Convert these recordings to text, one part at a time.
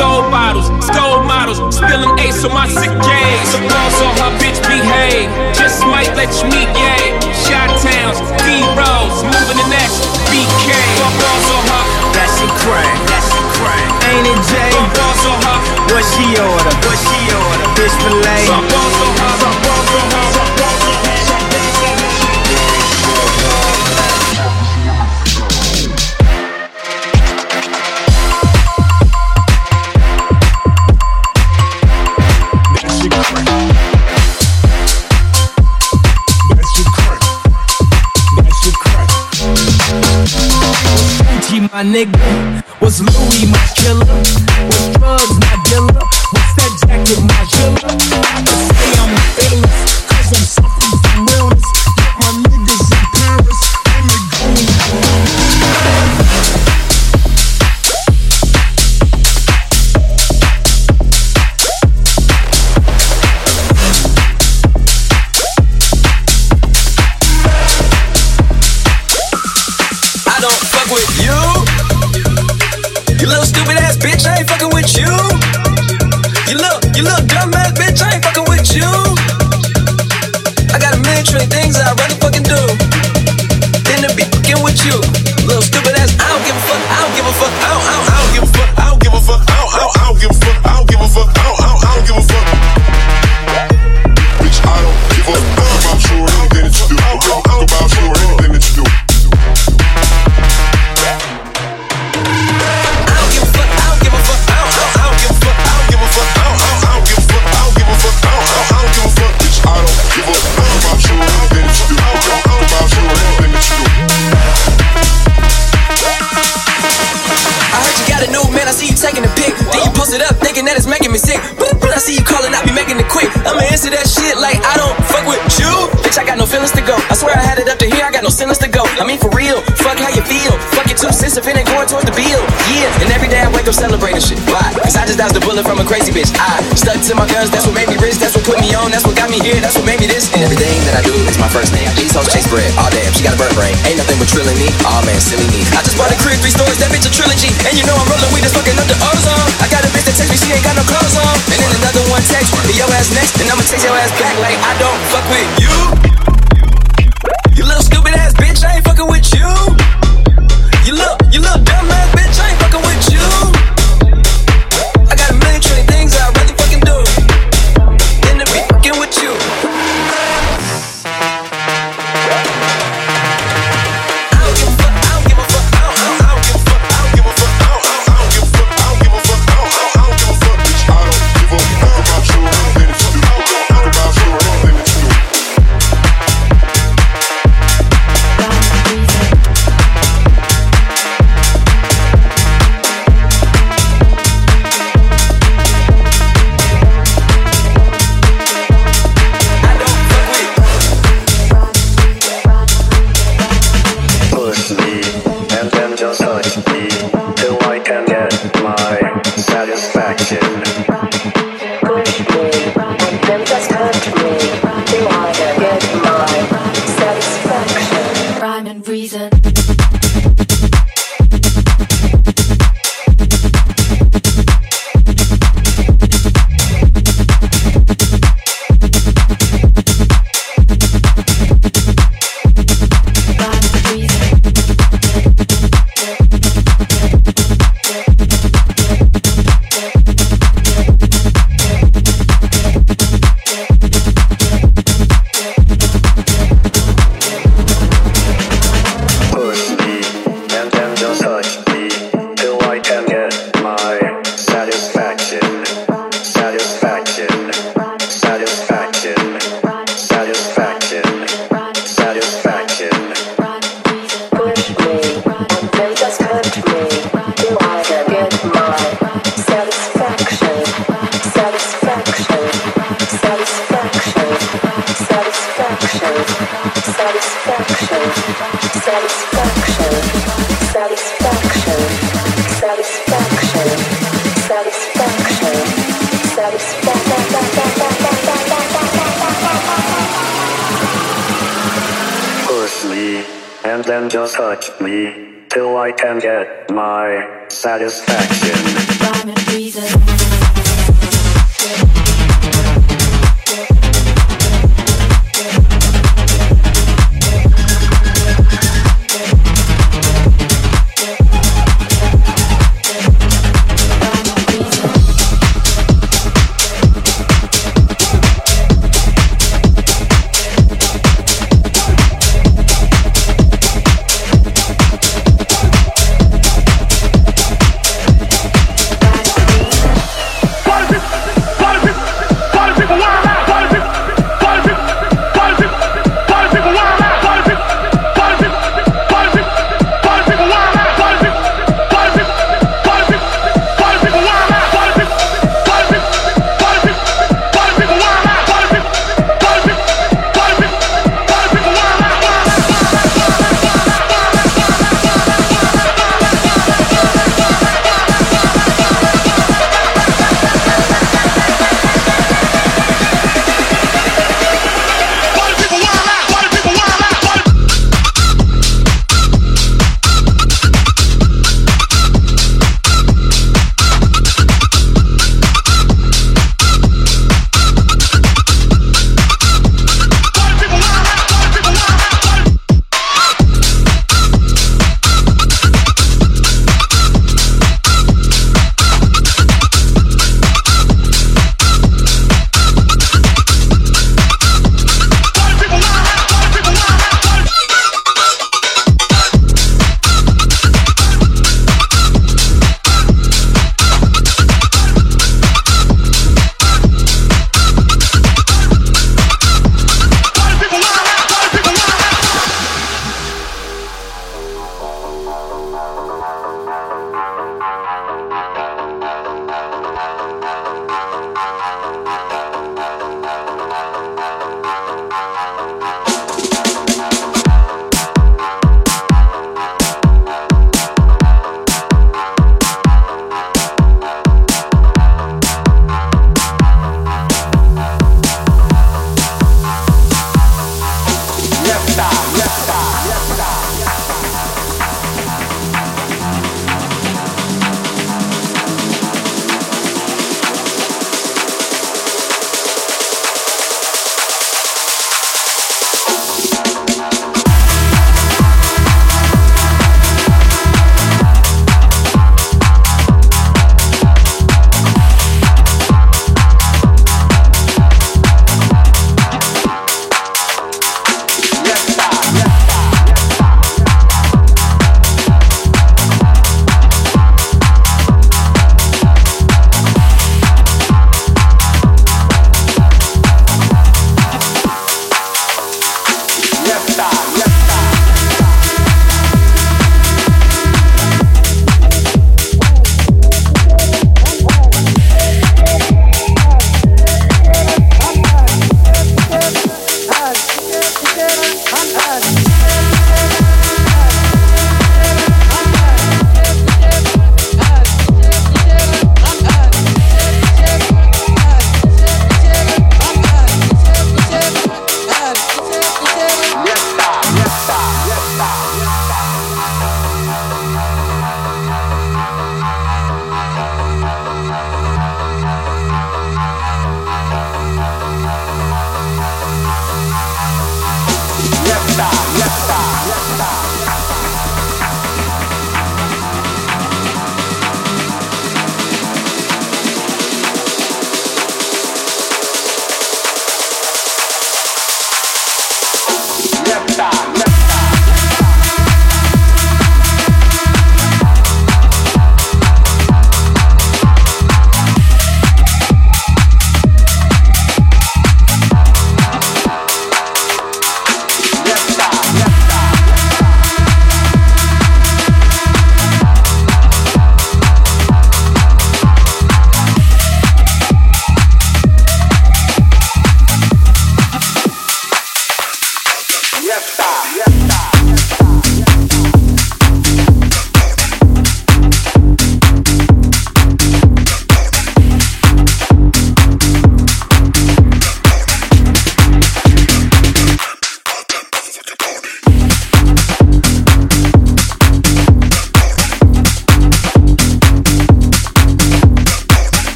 gold bottles, gold models, spilling ace on my sick days. So also her bitch behave. Just might let you meet yay. Shot towns, D rolls, moving the next BK. Fuck also her. That's a crank. Ain't it Jay? Fuck also her. What she order? What she order? Fish fillet. Fuck also her. nigga. it's making me sick. When I see you calling, I be making it quick. I'ma answer that shit like I don't fuck with you. Bitch, I got no feelings to go. I swear I had it up to here, I got no feelings to go. I mean, for real assist if it ain't going towards the bill. Yeah, and every day I wake up celebrating shit. Why? Cause I just dodged the bullet from a crazy bitch. I stuck to my guns, that's what made me rich, that's what put me on, that's what got me here, that's what made me this. And everything that I do is my first name. These hoes chase bread, all oh, damn, she got a bird brain. Ain't nothing but trilling me, oh man, silly me. I just bought a crib, three stories, that bitch a trilogy. And you know I'm rolling weed, that's fucking up the ozone. I got a bitch that text me, she ain't got no clothes on. And then another one text me, your ass next, and I'ma text your ass back like I don't fuck with you.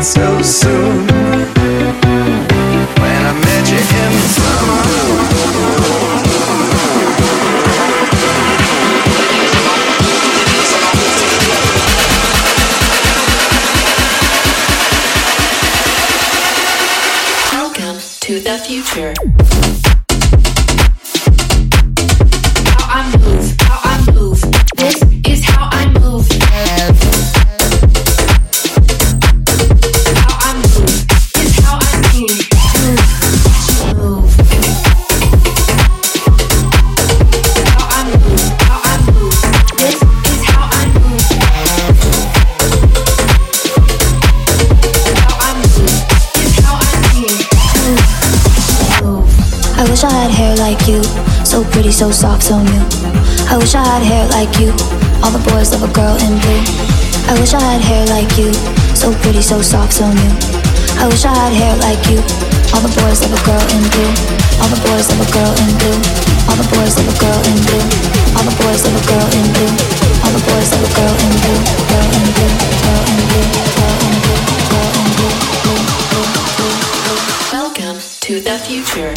you so soon. When I met you in the summer. Welcome to the future. Pretty, so soft, so new. I wish I had hair like you. All the boys love a girl in blue. I wish I had hair like you, so pretty, so soft, so new. I wish I had hair like you. All the boys love a girl in blue. All the boys love a girl in blue. All the boys love a girl in blue. All the boys love a girl in blue. All the boys love a girl in blue. Girl in blue. Girl in blue. Girl in blue. Girl in blue. Welcome to the future.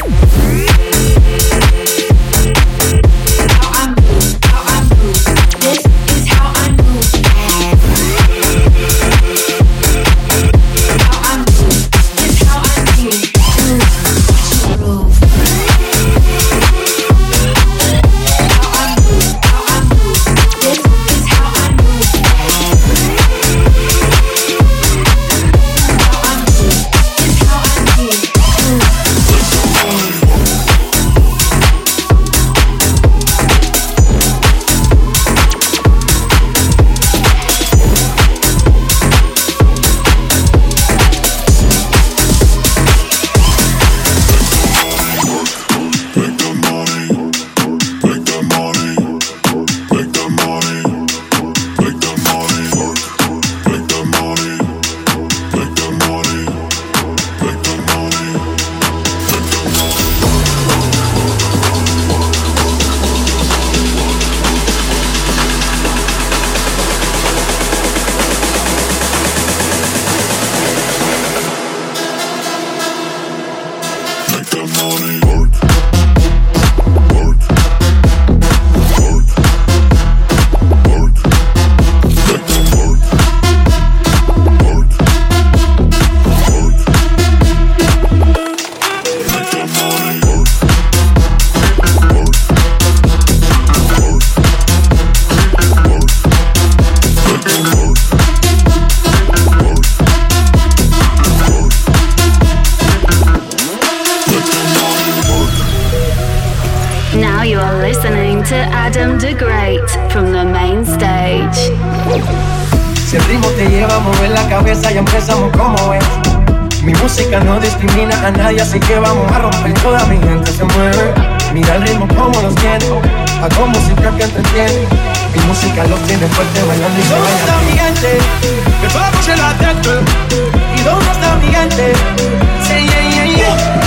Como los tiene. Hago música que entretiene. Mi música los tiene fuerte bailando y se ¿Dónde está mi gente? Que vamos en la tête. ¿Y dónde está mi gente? Say yeah, yeah, yeah.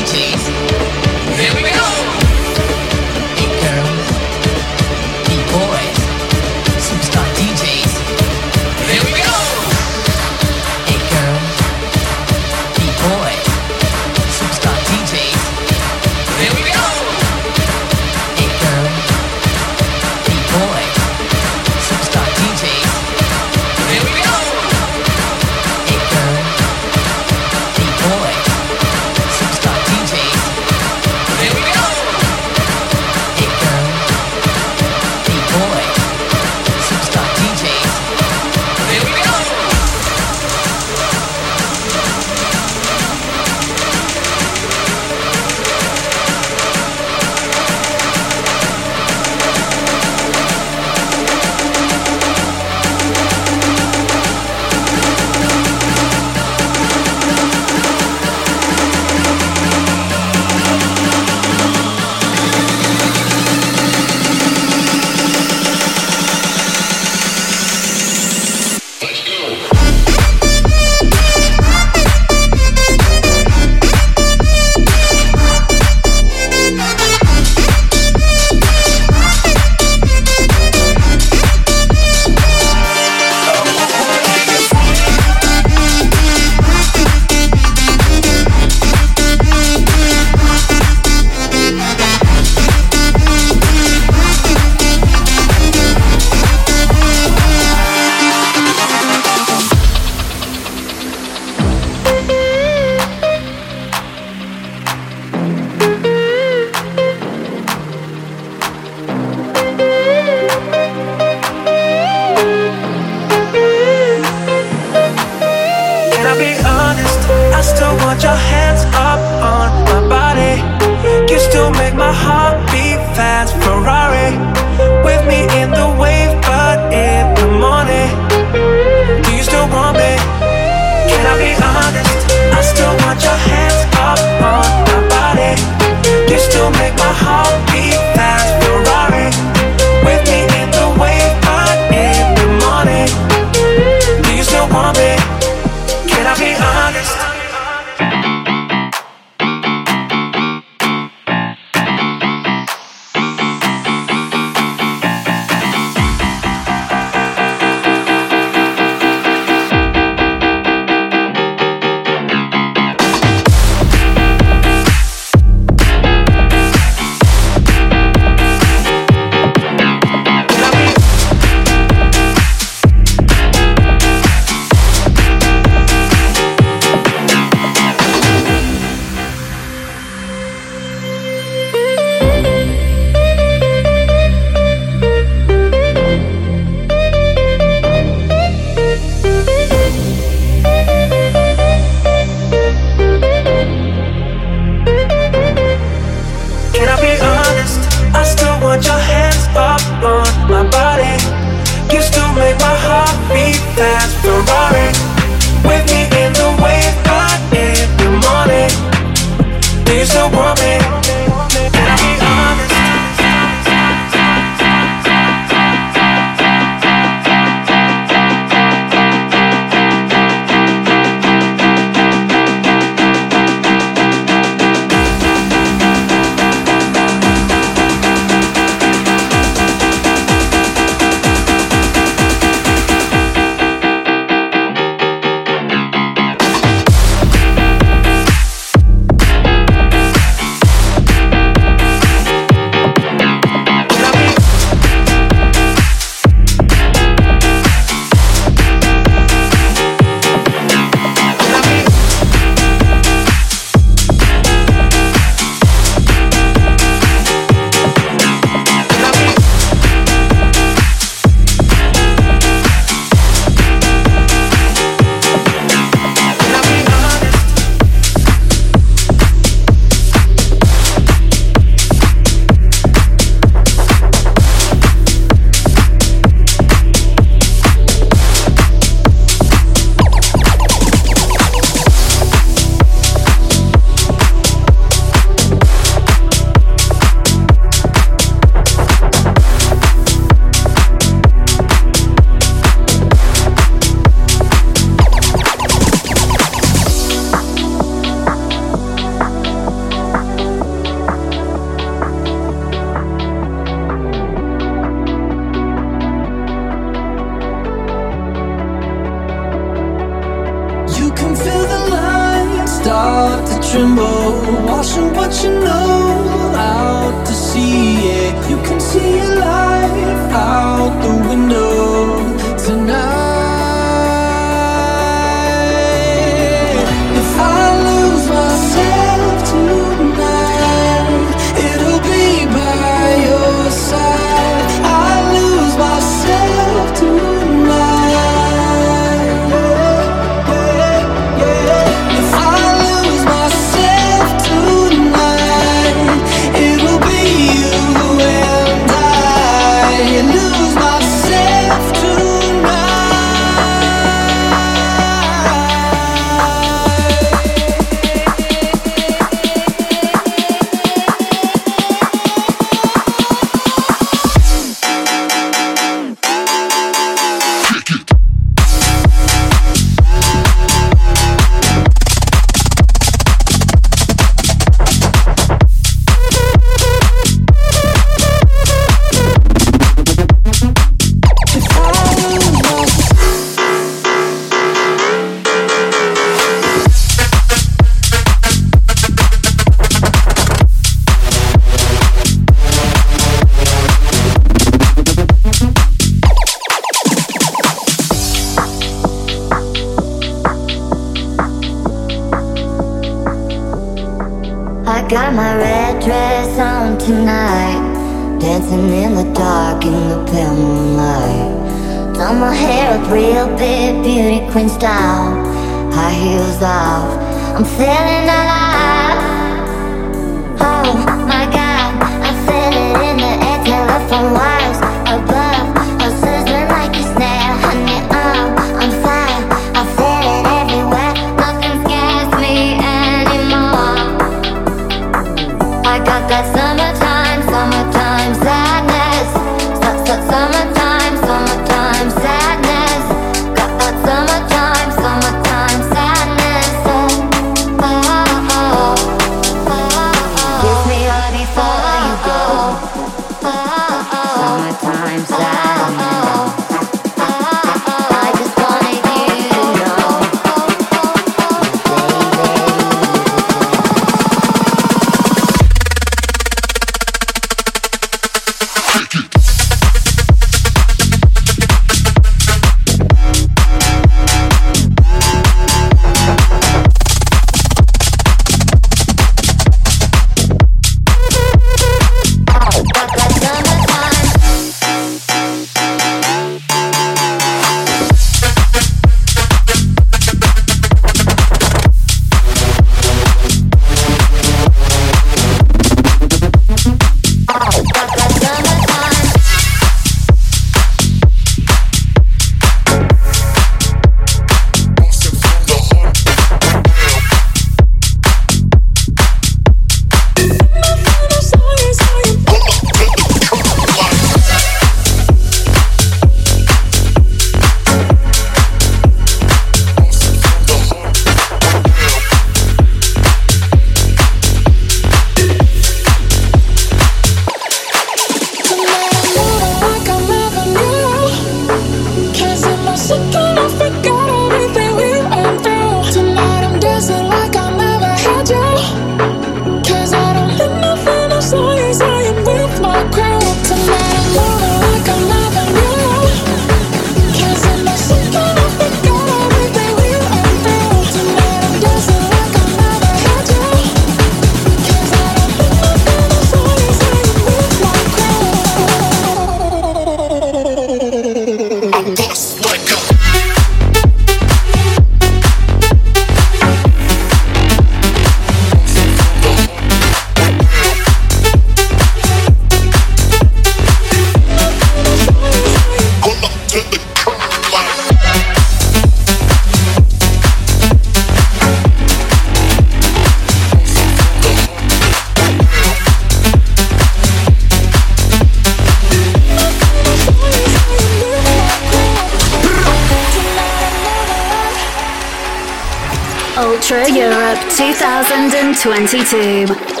2022.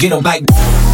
Get them back.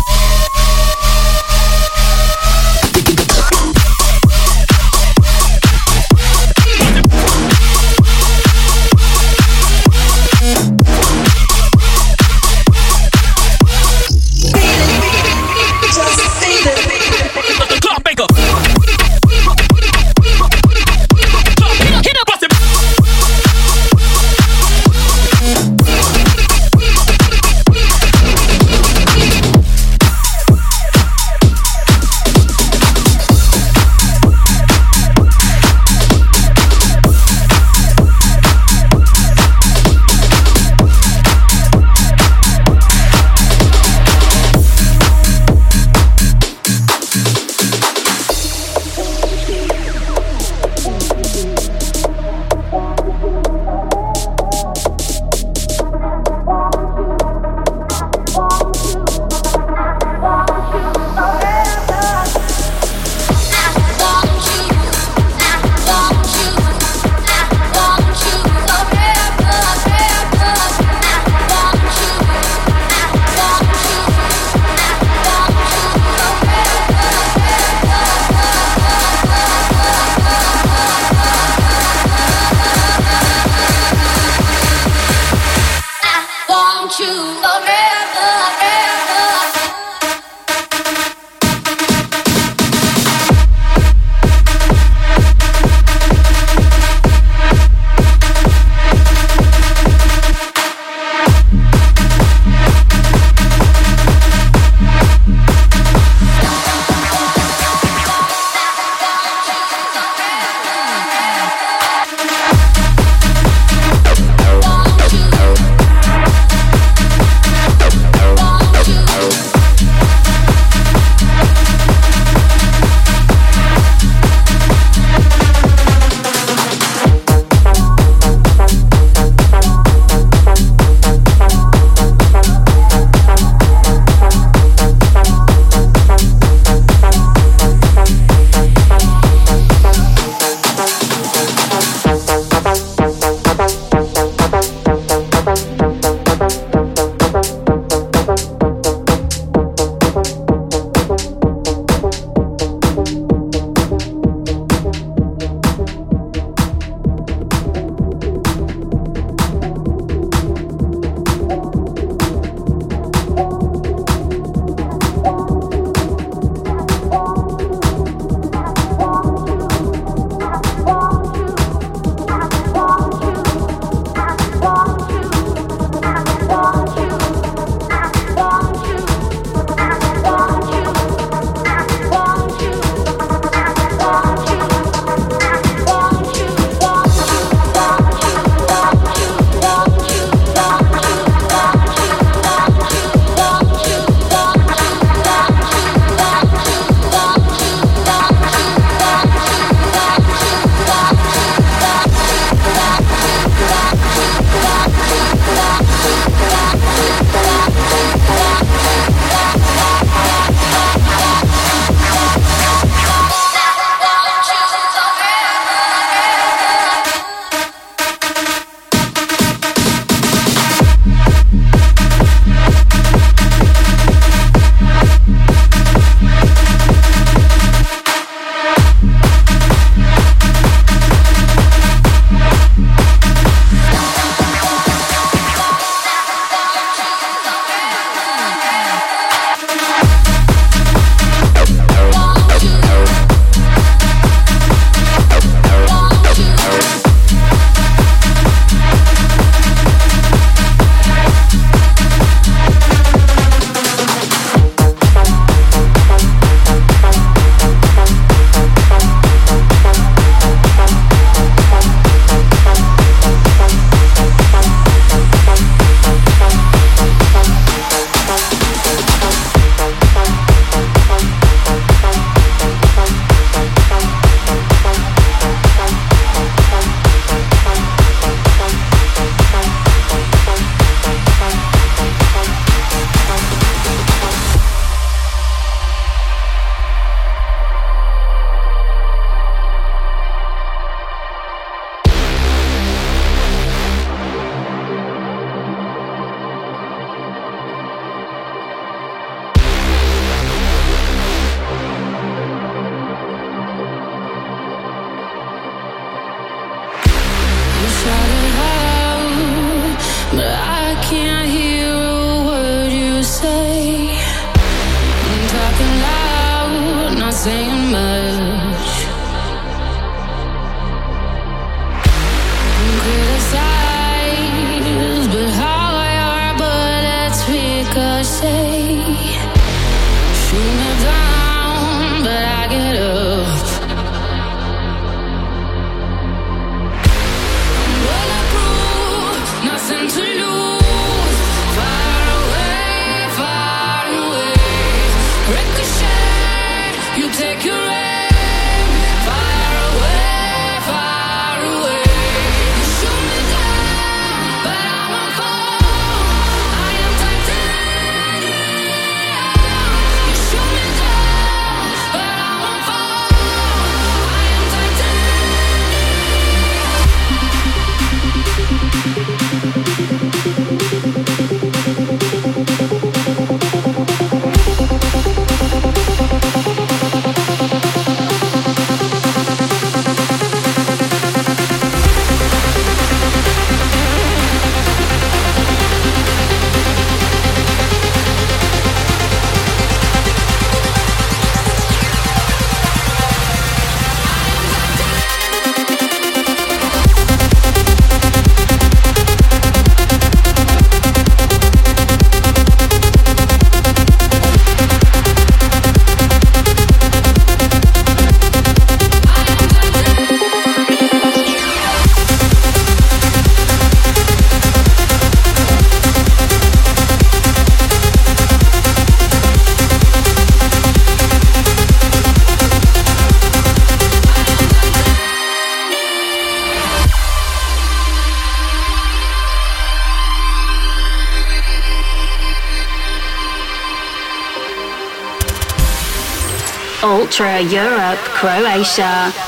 Ultra Europe, Croatia.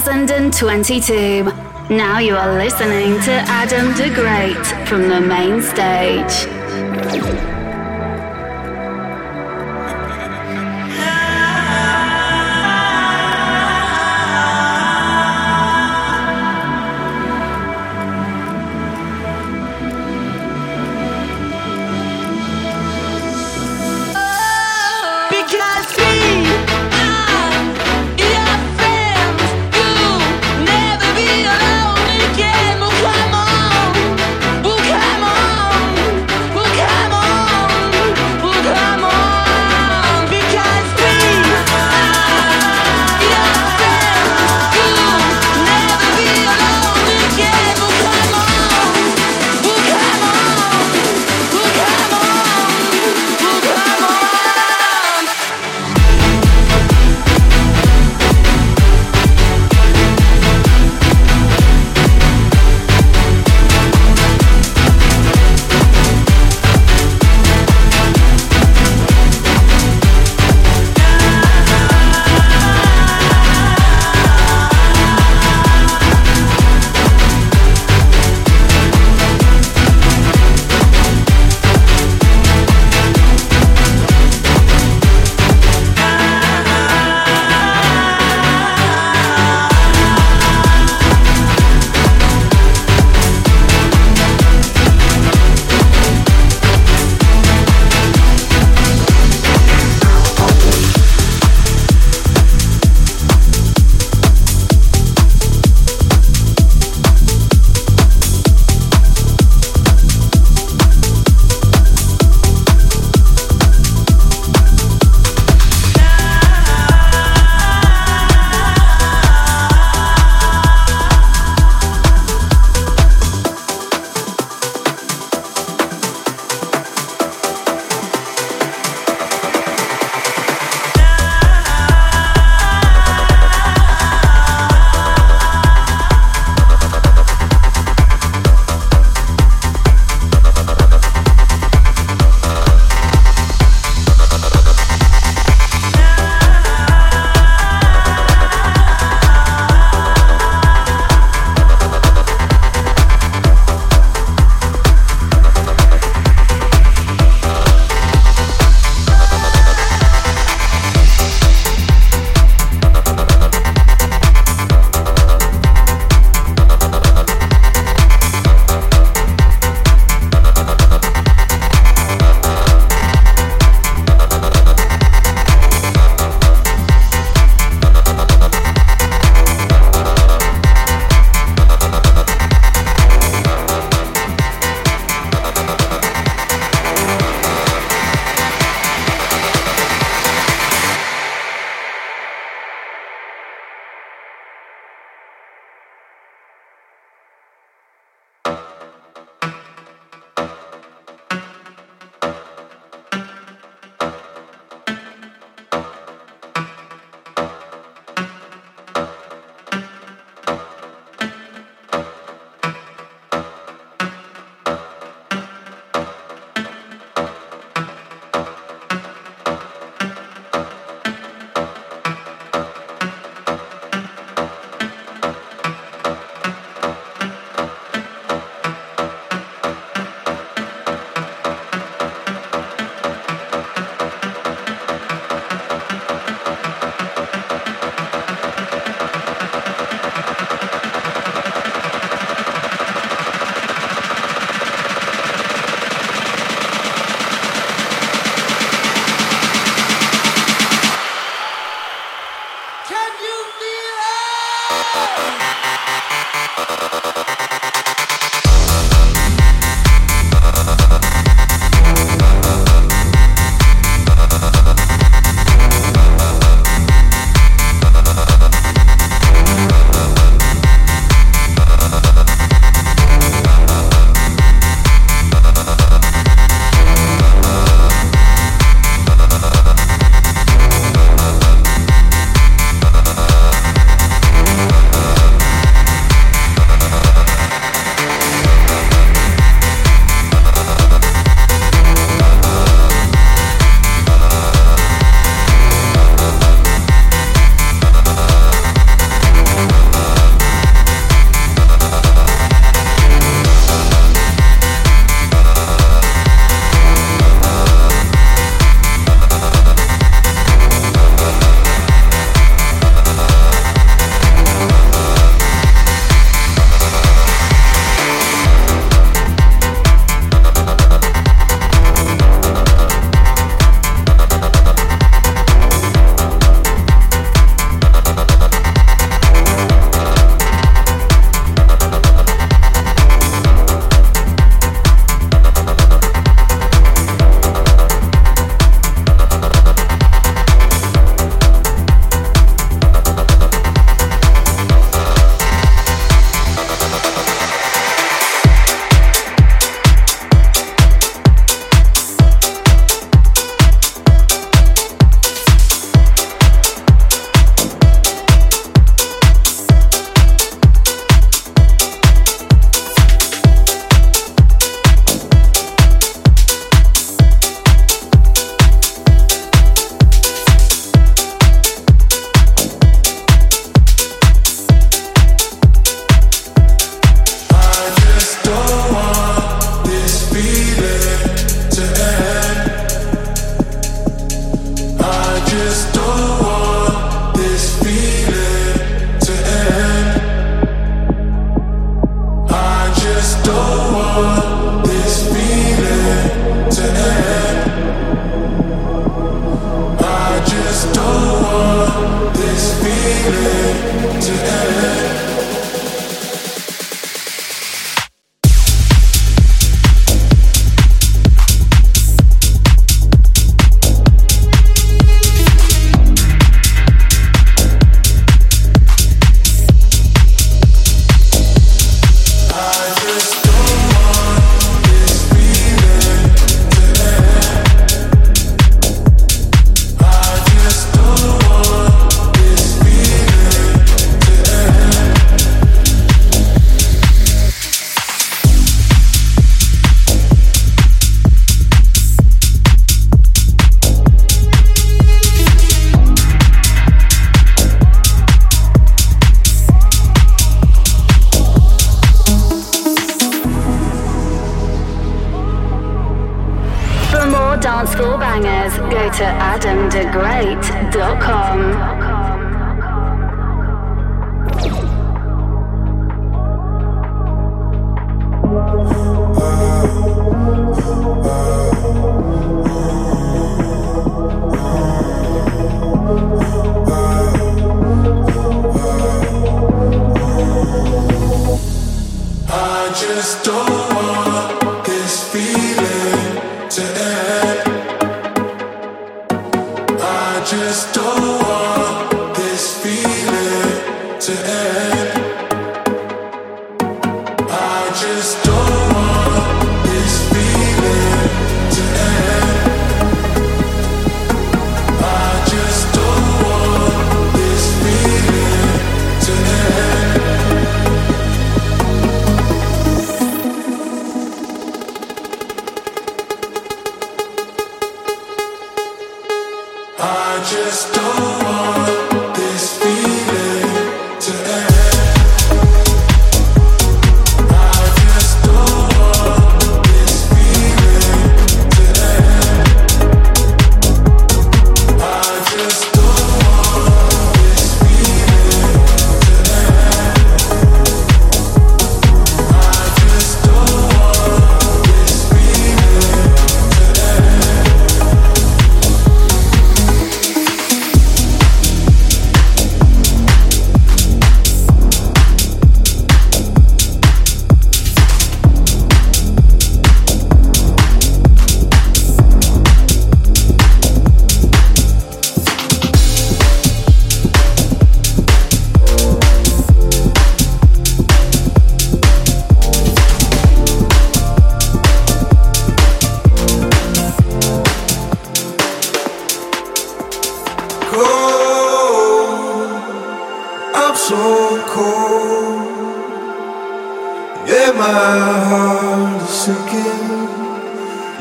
2022. Now you are listening to Adam de Great from the main stage.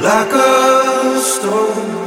Like a stone.